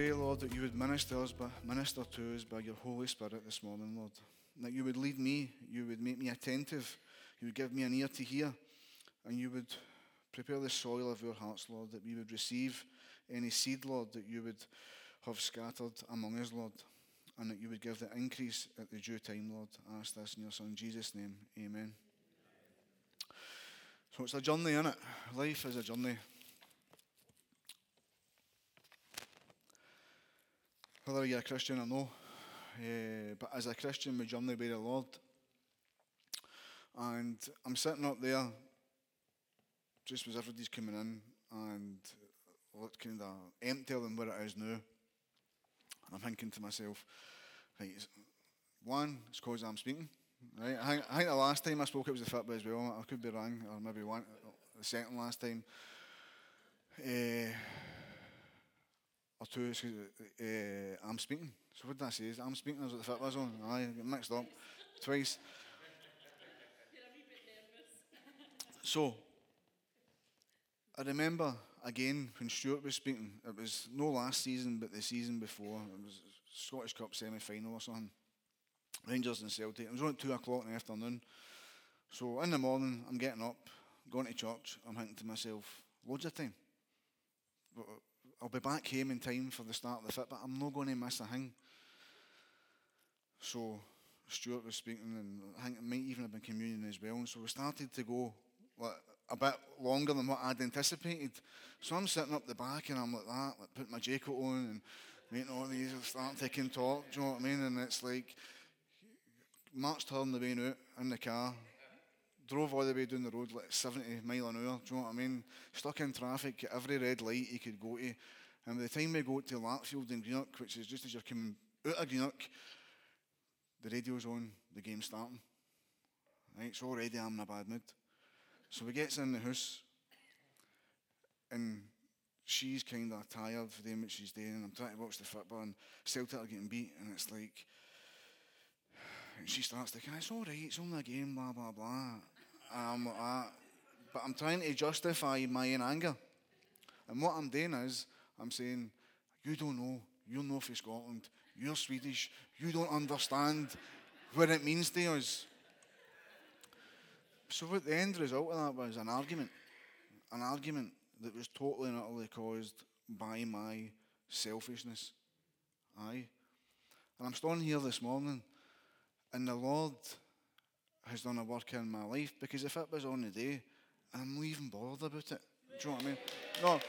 pray, Lord, that you would minister, us by, minister to us by your Holy Spirit this morning, Lord. That you would lead me, you would make me attentive, you would give me an ear to hear, and you would prepare the soil of our hearts, Lord, that we would receive any seed, Lord, that you would have scattered among us, Lord, and that you would give the increase at the due time, Lord. I ask this in your Son Jesus' name. Amen. So it's a journey, isn't it? Life is a journey. Whether you're a Christian or no, uh, but as a Christian, we journey with the Lord. And I'm sitting up there just as everybody's coming in and looked kind of emptier than where it is now. And I'm thinking to myself, right, one, it's because I'm speaking. Right, I think, I think, the last time I spoke it was the fitba as well. I could be wrong, or maybe one, the second last time. Uh, or two, uh, I'm speaking. So what did I say? I'm speaking, it the fitba's on? I mixed up twice. so, I remember again when Stuart was speaking, it was no last season, but the season before. It was Scottish Cup semi final or something. Rangers and Celtic. It was only two o'clock in the afternoon. So in the morning, I'm getting up, going to church. I'm thinking to myself, loads of time. I'll be back home in time for the start of the fit, but I'm not going to miss a thing. So Stuart was speaking, and I think it might even have been communion as well. And so we started to go like, a bit longer than what I'd anticipated. So I'm sitting up the back and I'm like that, like putting my jacket on and making all these, start taking talk, do you know what I mean? And it's like, Mark's turning the way out in the car, drove all the way down the road like 70 mile an hour, do you know what I mean? Stuck in traffic, at every red light he could go to. And by the time we go to Larkfield in Greenock, which is just as you're coming out of Greenock, the radio's on, the game's starting. Right, so already I'm in a bad mood. So we gets in the house, and she's kind of tired for doing what she's doing, and I'm trying to watch the football, and Celtic are getting beat, and it's like, and she starts thinking, it's all right, it's only a game, blah, blah, blah. Like. Uh, but I'm trying to justify my own anger. And what I'm doing is, I'm saying, you don't know, you're not from Scotland, you're Swedish, you don't understand what it means to us. So what the end result of that was an argument. An argument that was totally and utterly caused by my selfishness. Aye. And I'm standing here this morning, and the Lord has done a work in my life because if it was on the day, I'm not even bothered about it. Do you know what I mean? No.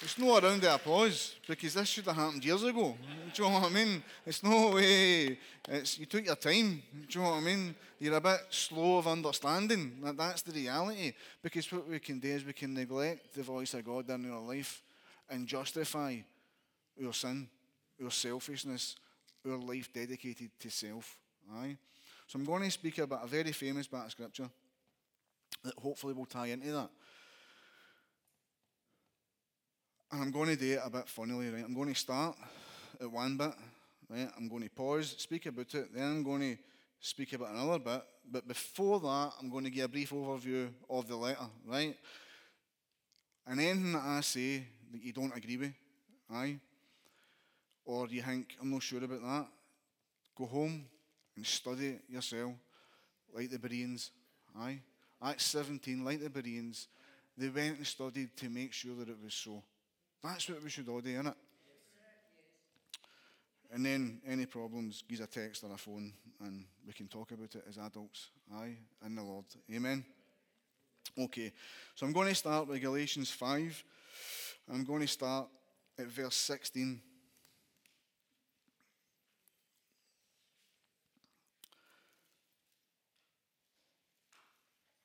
It's no around the applause because this should have happened years ago. Do you know what I mean? It's no way. It's, you took your time. Do you know what I mean? You're a bit slow of understanding. That, that's the reality. Because what we can do is we can neglect the voice of God in our life and justify our sin, our selfishness, our life dedicated to self. Aye? So I'm going to speak about a very famous bit of scripture that hopefully will tie into that. And I'm going to do it a bit funnily, right? I'm going to start at one bit, right? I'm going to pause, speak about it, then I'm going to speak about another bit. But before that, I'm going to give a brief overview of the letter, right? And anything that I say that you don't agree with, aye, or you think, I'm not sure about that, go home and study yourself, like the Bereans, aye. Acts 17, like the Bereans, they went and studied to make sure that it was so. That's what we should all do, innit? And then any problems, give a text or a phone and we can talk about it as adults. Aye, in the Lord. Amen. Okay, so I'm going to start with Galatians 5. I'm going to start at verse 16.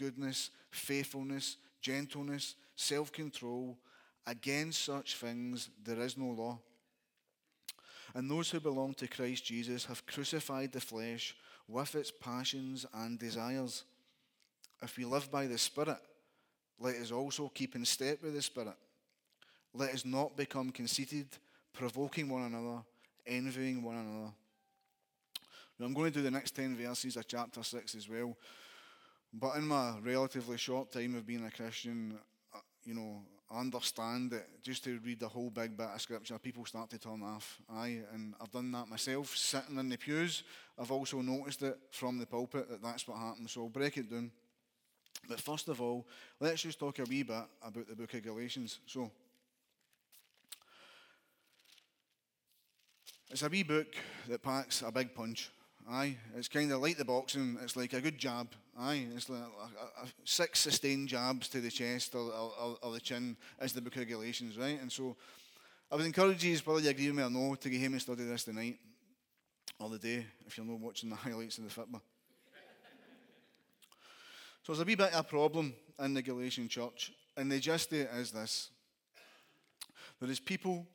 goodness, faithfulness, gentleness, self control. Against such things there is no law. And those who belong to Christ Jesus have crucified the flesh with its passions and desires. If we live by the Spirit, let us also keep in step with the Spirit. Let us not become conceited, provoking one another, envying one another. Now, I'm going to do the next 10 verses of chapter 6 as well. But in my relatively short time of being a Christian, uh, you know, I understand that just to read the whole big bit of scripture, people start to turn off. Aye, and I've done that myself, sitting in the pews. I've also noticed it from the pulpit that that's what happens. So I'll break it down. But first of all, let's just talk a wee bit about the book of Galatians. So, it's a wee book that packs a big punch. Aye, it's kind of like the boxing. It's like a good jab. Aye, it's like a, a, a six sustained jabs to the chest or, or, or, the chin as the book of Galatians, right? And so I would encourage you, whether you agree with me or no, to get home and study this tonight or the day if you're not watching the highlights of the football. so there's a wee bit of a problem in the Galatian church, and the gist of it is this. There is people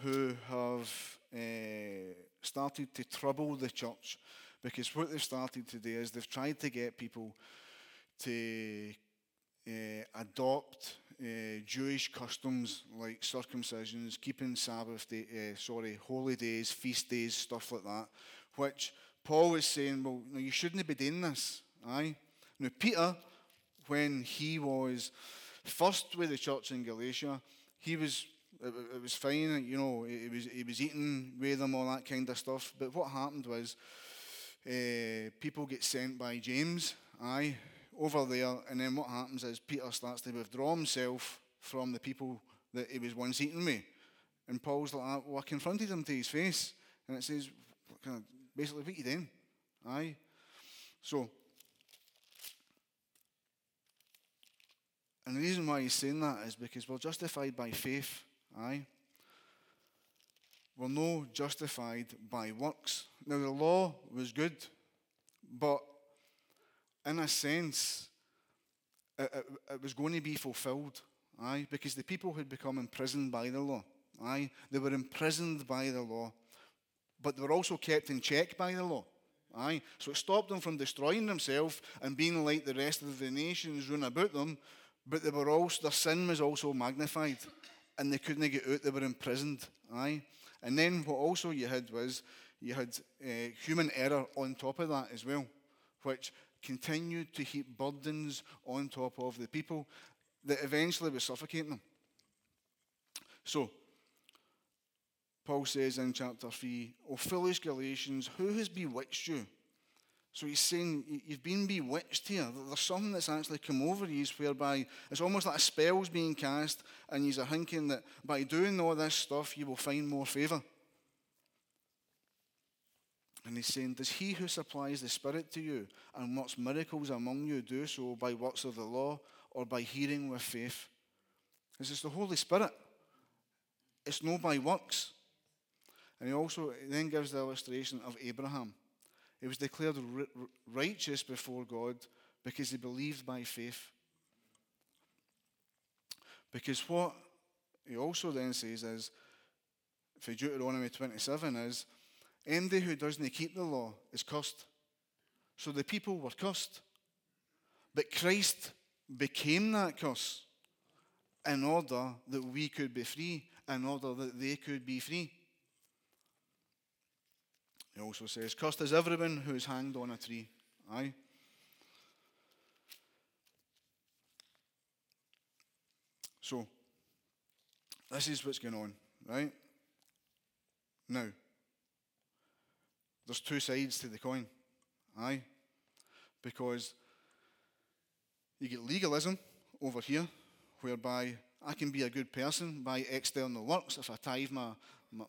who have uh, started to trouble the church because what they've started to do is they've tried to get people to uh, adopt uh, Jewish customs like circumcisions, keeping Sabbath day, uh, sorry, holy days, feast days, stuff like that, which Paul was saying, well, no, you shouldn't be doing this. Aye. Now, Peter, when he was first with the church in Galatia, he was it, it, was fine, you know, he was, he was eating with them, all that kind of stuff. But what happened was uh, people get sent by James, aye, over there. And then what happens is Peter starts to withdraw himself from the people that he was once eating with. And Paul's like, well, I confronted him to his face. And it says, basically, what you doing? Aye. So, and the reason why he's saying that is because we're justified by faith. Aye. We're no justified by works. Now, the law was good, but in a sense, it, it, it, was going to be fulfilled. Aye, because the people had become imprisoned by the law. Aye, they were imprisoned by the law, but they were also kept in check by the law. Aye, so it stopped them from destroying themselves and being like the rest of the nations round about them. But they were also their sin was also magnified and they couldn't get out, they were imprisoned. Aye. And then what also you had was you had uh, human error on top of that as well, which continued to heap burdens on top of the people that eventually was suffocating them. So, Paul says in chapter 3, O foolish Galatians, who has bewitched you? So he's saying you've been bewitched here. There's something that's actually come over you whereby it's almost like a spell's being cast, and you're thinking that by doing all this stuff, you will find more favour. And he's saying, Does he who supplies the Spirit to you and works miracles among you do so by works of the law or by hearing with faith? This is the Holy Spirit. It's no by works. And he also then gives the illustration of Abraham. He was declared righteous before God because he believed by faith. Because what he also then says is, for Deuteronomy 27, is, anybody who doesn't keep the law is cursed. So the people were cursed. But Christ became that curse in order that we could be free, in order that they could be free. He also says, Cursed is everyone who is hanged on a tree. Aye. So, this is what's going on, right? Now, there's two sides to the coin. Aye. Because you get legalism over here, whereby I can be a good person by external works if I tithe my,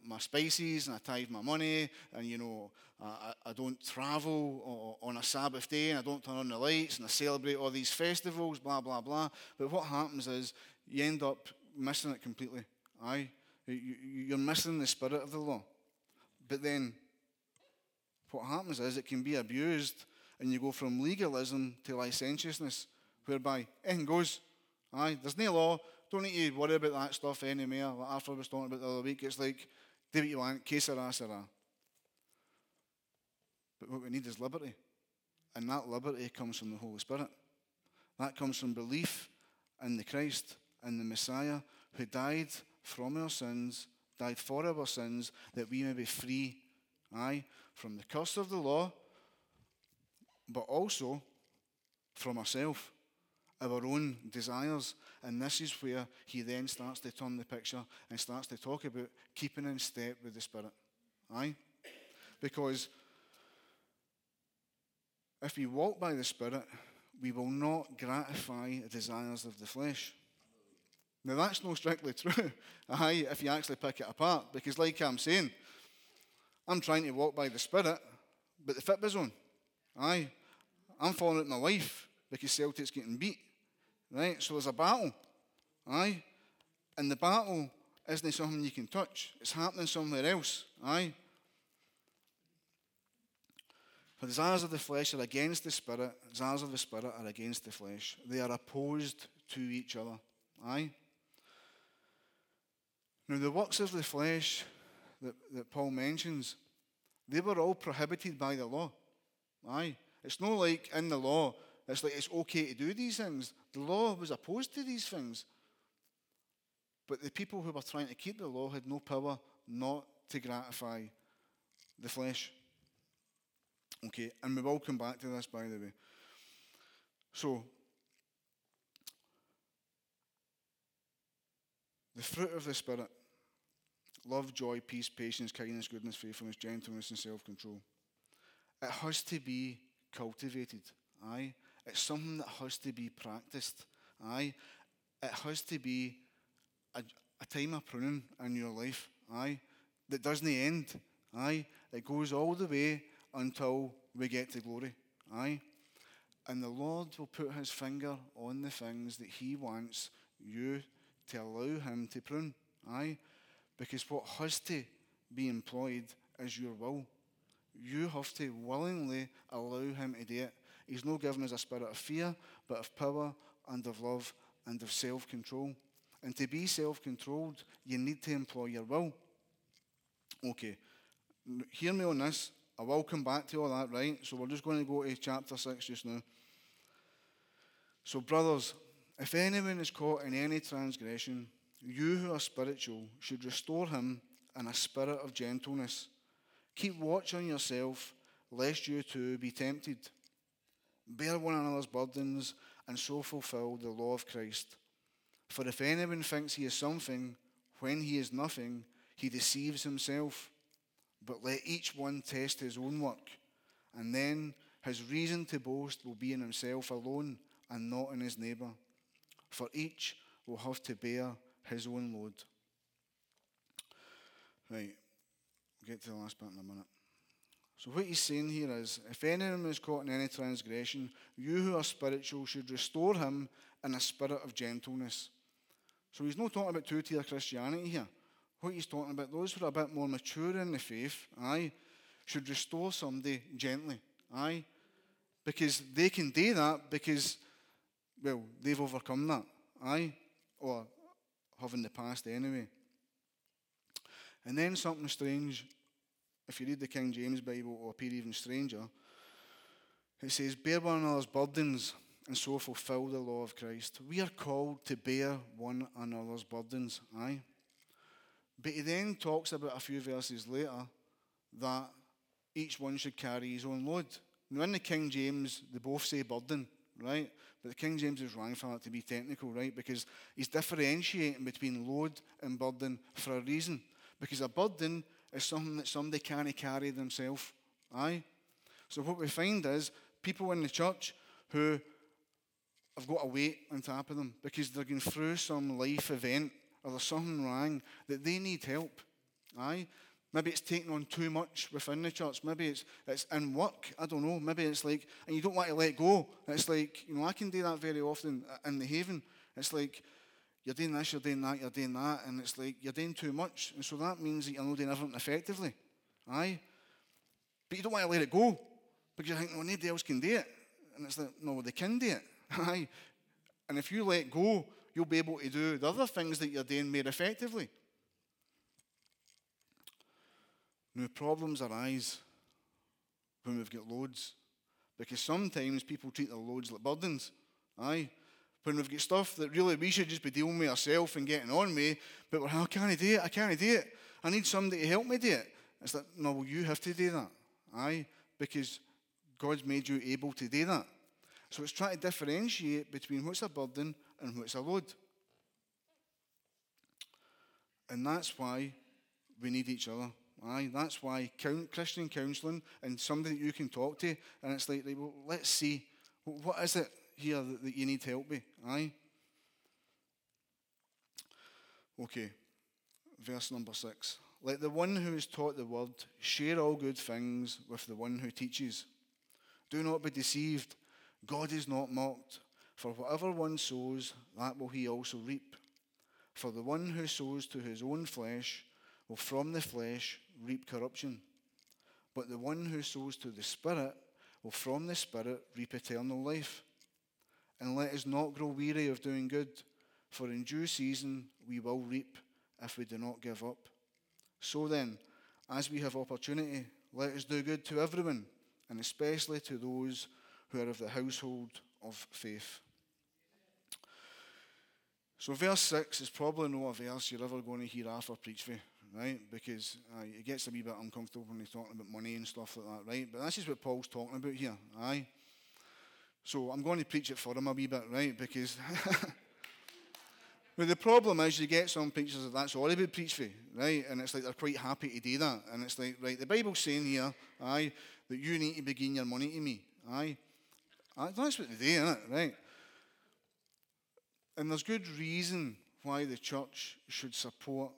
my, spices and I tithe my money and, you know, I, I don't travel on a Sabbath day and I don't turn on the lights and I celebrate all these festivals, blah, blah, blah. But what happens is you end up missing it completely. Aye? You're missing the spirit of the law. But then what happens is it can be abused and you go from legalism to licentiousness, whereby anything goes. Aye, there's no law. Don't need to worry about that stuff anymore. Like Arthur was talking about the other week, it's like, do what you want, que sera. But what we need is liberty. And that liberty comes from the Holy Spirit. That comes from belief in the Christ and the Messiah who died from our sins, died for our sins, that we may be free, aye, from the curse of the law, but also from ourselves, our own desires. And this is where he then starts to turn the picture and starts to talk about keeping in step with the Spirit. Aye? Because if we walk by the Spirit, we will not gratify the desires of the flesh. Now, that's not strictly true, aye, if you actually pick it apart, because, like I'm saying, I'm trying to walk by the Spirit, but the fitba's on. Aye, I'm falling out my wife because Celtic's getting beat. Right? So there's a battle. Aye? And the battle isn't something you can touch, it's happening somewhere else. Aye? For desires of the flesh are against the spirit, desires of the spirit are against the flesh. They are opposed to each other. Aye? Now, the works of the flesh that, that Paul mentions, they were all prohibited by the law. Aye? It's not like in the law, it's like it's okay to do these things. The law was opposed to these things. But the people who were trying to keep the law had no power not to gratify the flesh. Okay, and we will come back to this, by the way. So, the fruit of the Spirit love, joy, peace, patience, kindness, goodness, faithfulness, gentleness, and self control. It has to be cultivated. Aye. It's something that has to be practiced. Aye. It has to be a, a time of pruning in your life. Aye. That doesn't end. Aye. It goes all the way until we get to glory. Aye. And the Lord will put his finger on the things that he wants you to allow him to prune. Aye. Because what has to be employed is your will. You have to willingly allow him to do it. He's not given us a spirit of fear, but of power and of love and of self control. And to be self controlled, you need to employ your will. Okay, hear me on this. I will come back to all that, right? So we're just going to go to chapter 6 just now. So, brothers, if anyone is caught in any transgression, you who are spiritual should restore him in a spirit of gentleness. Keep watch on yourself, lest you too be tempted. Bear one another's burdens, and so fulfill the law of Christ. For if anyone thinks he is something when he is nothing, he deceives himself. But let each one test his own work, and then his reason to boast will be in himself alone and not in his neighbour. For each will have to bear his own load. Right. We'll get to the last part in a minute. So, what he's saying here is if anyone is caught in any transgression, you who are spiritual should restore him in a spirit of gentleness. So, he's not talking about two tier Christianity here. What he's talking about, those who are a bit more mature in the faith, aye, should restore somebody gently, aye, because they can do that because, well, they've overcome that, aye, or have in the past anyway. And then something strange, if you read the King James Bible, or appear even stranger. It says, Bear one another's burdens and so fulfill the law of Christ. We are called to bear one another's burdens, aye? But he then talks about a few verses later that each one should carry his own load. Now, in the King James, they both say burden, right? But the King James is wrong for that to be technical, right? Because he's differentiating between load and burden for a reason. Because a burden is something that somebody can't carry themselves. Aye? So what we find is people in the church who have got a weight on top of them because they're going through some life event or there's something wrong that they need help. Aye? Maybe it's taking on too much within the church. Maybe it's, it's in work. I don't know. Maybe it's like, and you don't want to let go. It's like, you know, I can do that very often in the haven. It's like, you're doing this, you're doing that, you're doing that, and it's like, you're doing too much. And so that means that you're not doing everything effectively. Aye? But you don't want to let it go because you think, no, nobody else can do it. And it's like, no, they can do it. Aye. And if you let go, you'll be able to do the other things that you're doing more effectively. Now, problems arise when we've got loads. Because sometimes people treat their loads like burdens. Aye. When we've got stuff that really we should just be dealing with ourselves and getting on with, but we're, oh, I can't do it, I can't do it. I need somebody to help me do it. It's like, no, well, you have to do that. Aye. Because God's made you able to do that. So it's trying to differentiate between what's a burden and what's a load. And that's why we need each other. Aye, that's why Christian counselling and somebody that you can talk to, and it's like, well, let's see, what is it here that, you need help with? Aye. Okay, verse number six. Let the one who is taught the word share all good things with the one who teaches. Do not be deceived. God is not mocked. For whatever one sows, that will he also reap. For the one who sows to his own flesh will from the flesh reap corruption. But the one who sows to the Spirit will from the Spirit reap eternal life. And let us not grow weary of doing good, for in due season we will reap if we do not give up. So then, as we have opportunity, let us do good to everyone, and especially to those who are of the household of faith. So, verse 6 is probably not a verse you're ever going to hear Arthur preach for right? Because uh, it gets a wee bit uncomfortable when he's talking about money and stuff like that, right? But this is what Paul's talking about here, aye? So I'm going to preach it for him a wee bit, right? Because. but the problem is, you get some preachers that that's all they would preach for, right? And it's like they're quite happy to do that. And it's like, right, the Bible's saying here, aye, that you need to begin your money to me, aye? That's what they do, isn't it, right? And there's good reason why the church should support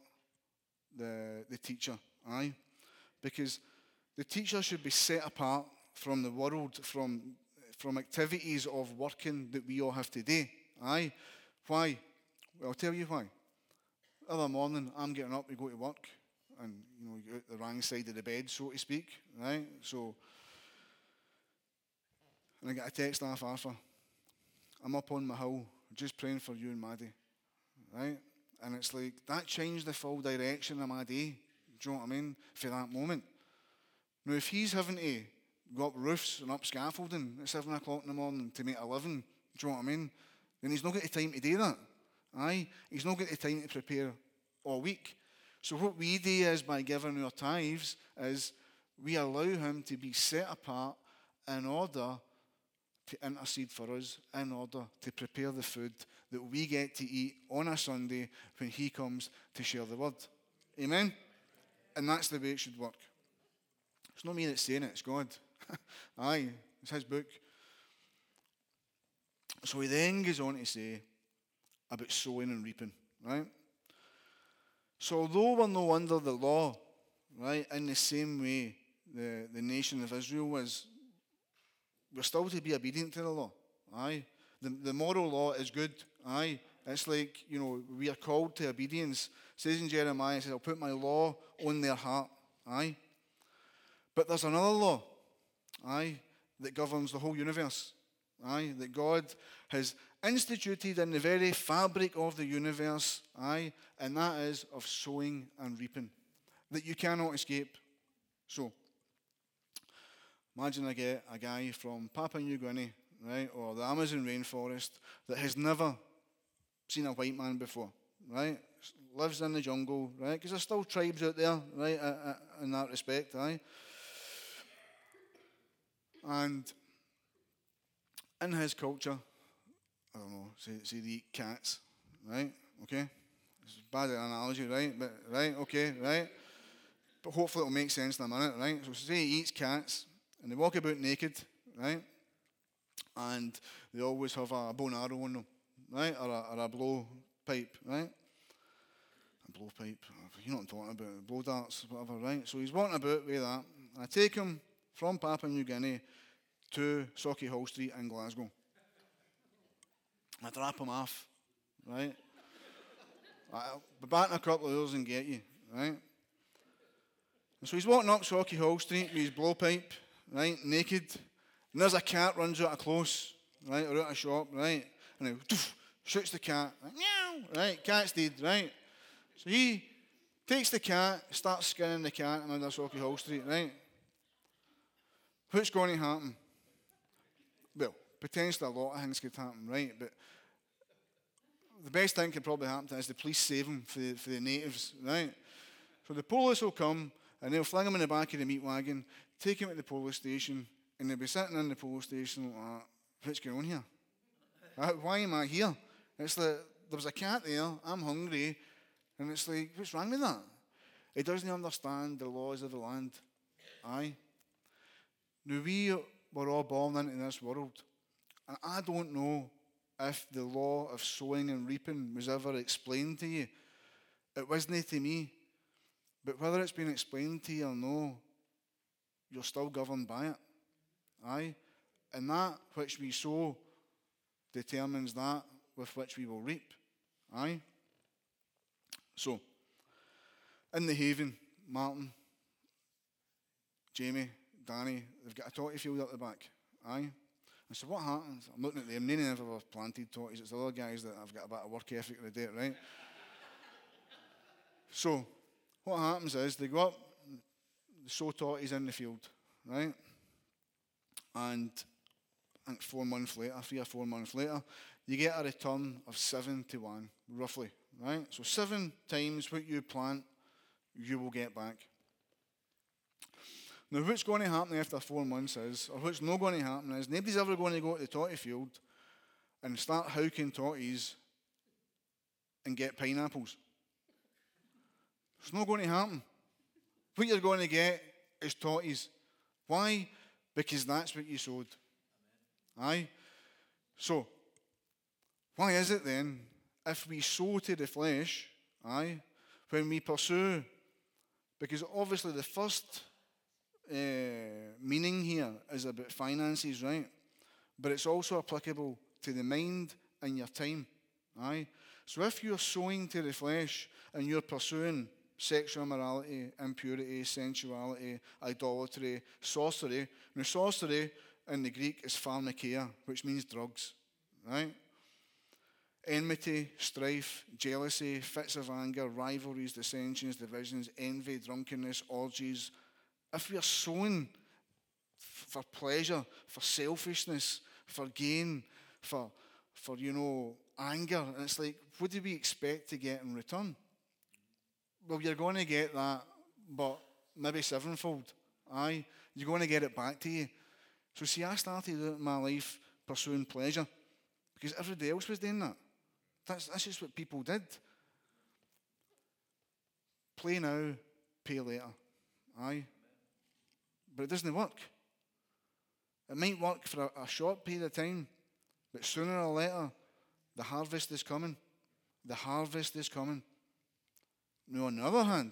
the, the teacher, aye? Because the teacher should be set apart from the world, from, from activities of working that we all have to do, aye? Why? Well, I'll tell you why. Other morning, I'm getting up to go to work, and you know, you're at the wrong side of the bed, so to speak, right? So, and I get a text off Arthur. I'm up on my hill, just praying for you and Maddie, right? And it's like, that changed the full direction of my day. Do you know what I mean? For that moment. Now, if he's having to go up roofs and up scaffolding at 7 o'clock in the morning to make a living, do you know what I mean? Then he's not got the time to do that. Aye? He's not got the time to prepare all week. So what we do is by giving our tithes is we allow him to be set apart in order to intercede for us in order to prepare the food that we get to eat on a Sunday when He comes to share the word. Amen? And that's the way it should work. It's not me that's saying it, it's God. Aye, it's His book. So he then goes on to say about sowing and reaping, right? So although we're no under the law, right, in the same way the, the nation of Israel was we're still to be obedient to the law. Aye. The, the moral law is good. Aye. It's like, you know, we are called to obedience. It says in Jeremiah, it says, I'll put my law on their heart. Aye. But there's another law. Aye. That governs the whole universe. Aye. That God has instituted in the very fabric of the universe. Aye. And that is of sowing and reaping. That you cannot escape. So, Imagine I get a guy from Papua New Guinea, right, or the Amazon rainforest that has never seen a white man before, right? Lives in the jungle, right? Because there's still tribes out there, right, in that respect, right? And in his culture, I don't know, say, say they eat cats, right? Okay? It's a bad analogy, right? But, right, okay, right? But hopefully it'll make sense in a minute, right? So say he eats cats, and they walk about naked, right? and they always have a bone arrow on them, right? Or a, or a blow pipe, right? A blow pipe, you know what I'm talking about, blow darts, whatever, right? So he's walking about with that. I take him from Papua New Guinea to Sauchiehall Street in Glasgow. I drop him off, right? I'll be back in a couple of hours and get you, right? And so he's walking up Sauchiehall Street with his blowpipe, right, naked. And there's a cat runs out of close, right, or out of shop, right? And he doof, shoots the cat, like, meow, right? Cat's dead, right? So he takes the cat, starts skinning the cat under Hall Street, right? What's going to happen? Well, potentially a lot of things could happen, right? But the best thing could probably happen is the police save him for the, for the natives, right? So the police will come and they'll fling him in the back of the meat wagon, take him to the police station, and they'll be sitting in the police station like, what's going on here? Why am I here? It's like, there was a cat there, I'm hungry, and it's like, what's wrong with that? He doesn't understand the laws of the land. Aye. Now, we were all born into this world, and I don't know if the law of sowing and reaping was ever explained to you. It wasn't to me. But whether it's been explained to you or no, you're still governed by it. Aye? And that which we sow determines that with which we will reap. Aye? So, in the haven, Martin, Jamie, Danny, they've got a totty field at the back. Aye? I said, what happens? I'm looking at them. None of them have planted totties. It's the other guys that I've got about a work ethic in the day, right? so, what happens is they go up, they sow totties in the field, right? And I think four months later, three or four months later, you get a return of seven to one, roughly, right? So seven times what you plant, you will get back. Now, what's going to happen after four months is, or what's not going to happen is, nobody's ever going to go to the totty field and start hooking totties and get pineapples. It's not going to happen. What you're going to get is totties. Why? Because that's what you sowed. Aye? So, why is it then, if we sow to the flesh, aye, when we pursue, because obviously the first uh, meaning here is about finances, right? But it's also applicable to the mind and your time. Aye? So if you're sowing to the flesh and you're pursuing sexual immorality, impurity, sensuality, idolatry, sorcery, now sorcery in the Greek is pharmakeia, which means drugs, right? Enmity, strife, jealousy, fits of anger, rivalries, dissensions, divisions, envy, drunkenness, orgies, if we are sowing for pleasure, for selfishness, for gain, for, for you know, anger, and it's like, what do we expect to get in return? Well, you're going to get that, but maybe sevenfold. Aye, you're going to get it back to you. So, see, I started my life pursuing pleasure because everybody else was doing that. That's, that's just what people did. Play now, pay later. Aye but it doesn't work. It might work for a, a short period of time, but sooner or later, the harvest is coming. The harvest is coming. Now, on the other hand,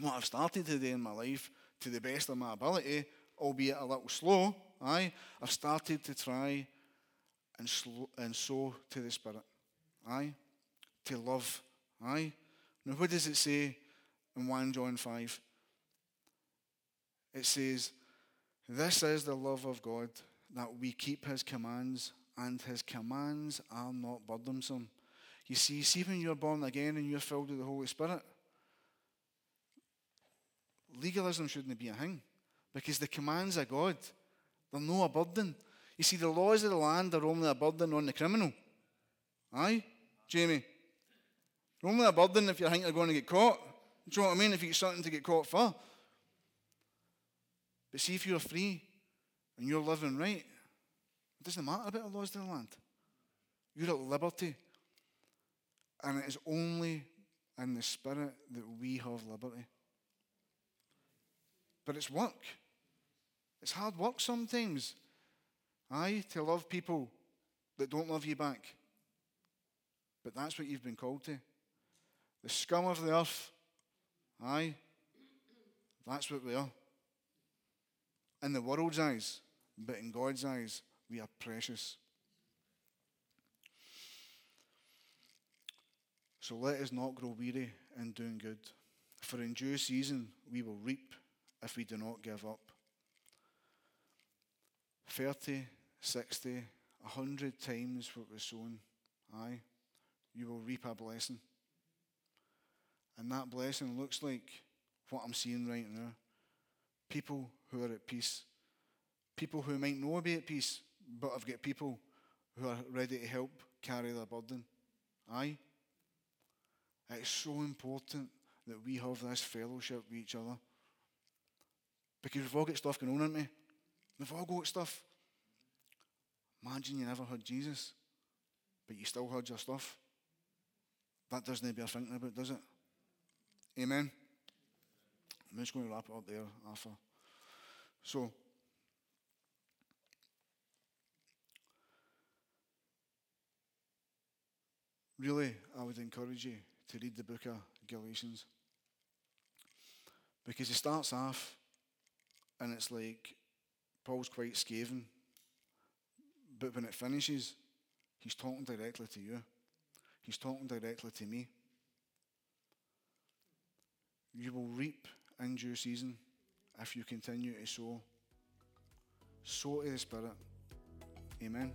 what I've started today in my life, to the best of my ability, albeit a little slow, aye, I've started to try and, slow, and sow to the Spirit, aye, to love, aye. Now, what does it say in 1 John 5? It says, This is the love of God, that we keep his commands, and his commands are not burdensome. You see, see when you're born again and you're filled with the Holy Spirit, legalism shouldn't be a thing. Because the commands of God, they're no a burden. You see, the laws of the land are only a burden on the criminal. Aye, Jamie? They're only a burden if you think you're going to get caught. Do you know what I mean? If you get something to get caught for. But see, if you're free and you're living right, it doesn't matter about the laws of the land. You're at liberty. And it is only in the Spirit that we have liberty. But it's work. It's hard work sometimes. Aye, to love people that don't love you back. But that's what you've been called to. The scum of the earth. Aye. That's what we are. In the world's eyes, but in God's eyes, we are precious. So let us not grow weary in doing good, for in due season we will reap if we do not give up. 30, 60, 100 times what was sown, aye, you will reap a blessing. And that blessing looks like what I'm seeing right now. People who are at peace. People who might not be at peace, but I've got people who are ready to help carry their burden. Aye. It's so important that we have this fellowship with each other. Because we've all got stuff going on, haven't we? We've all got stuff. Imagine you never heard Jesus, but you still heard your stuff. That doesn't bear thinking about, does it? Amen. I'm just going to wrap it up there, Arthur. So, really, I would encourage you to read the book of Galatians. Because it starts off and it's like Paul's quite scathing. But when it finishes, he's talking directly to you. He's talking directly to me. You will reap in due season if you continue to sow. Sow to the Spirit. Amen.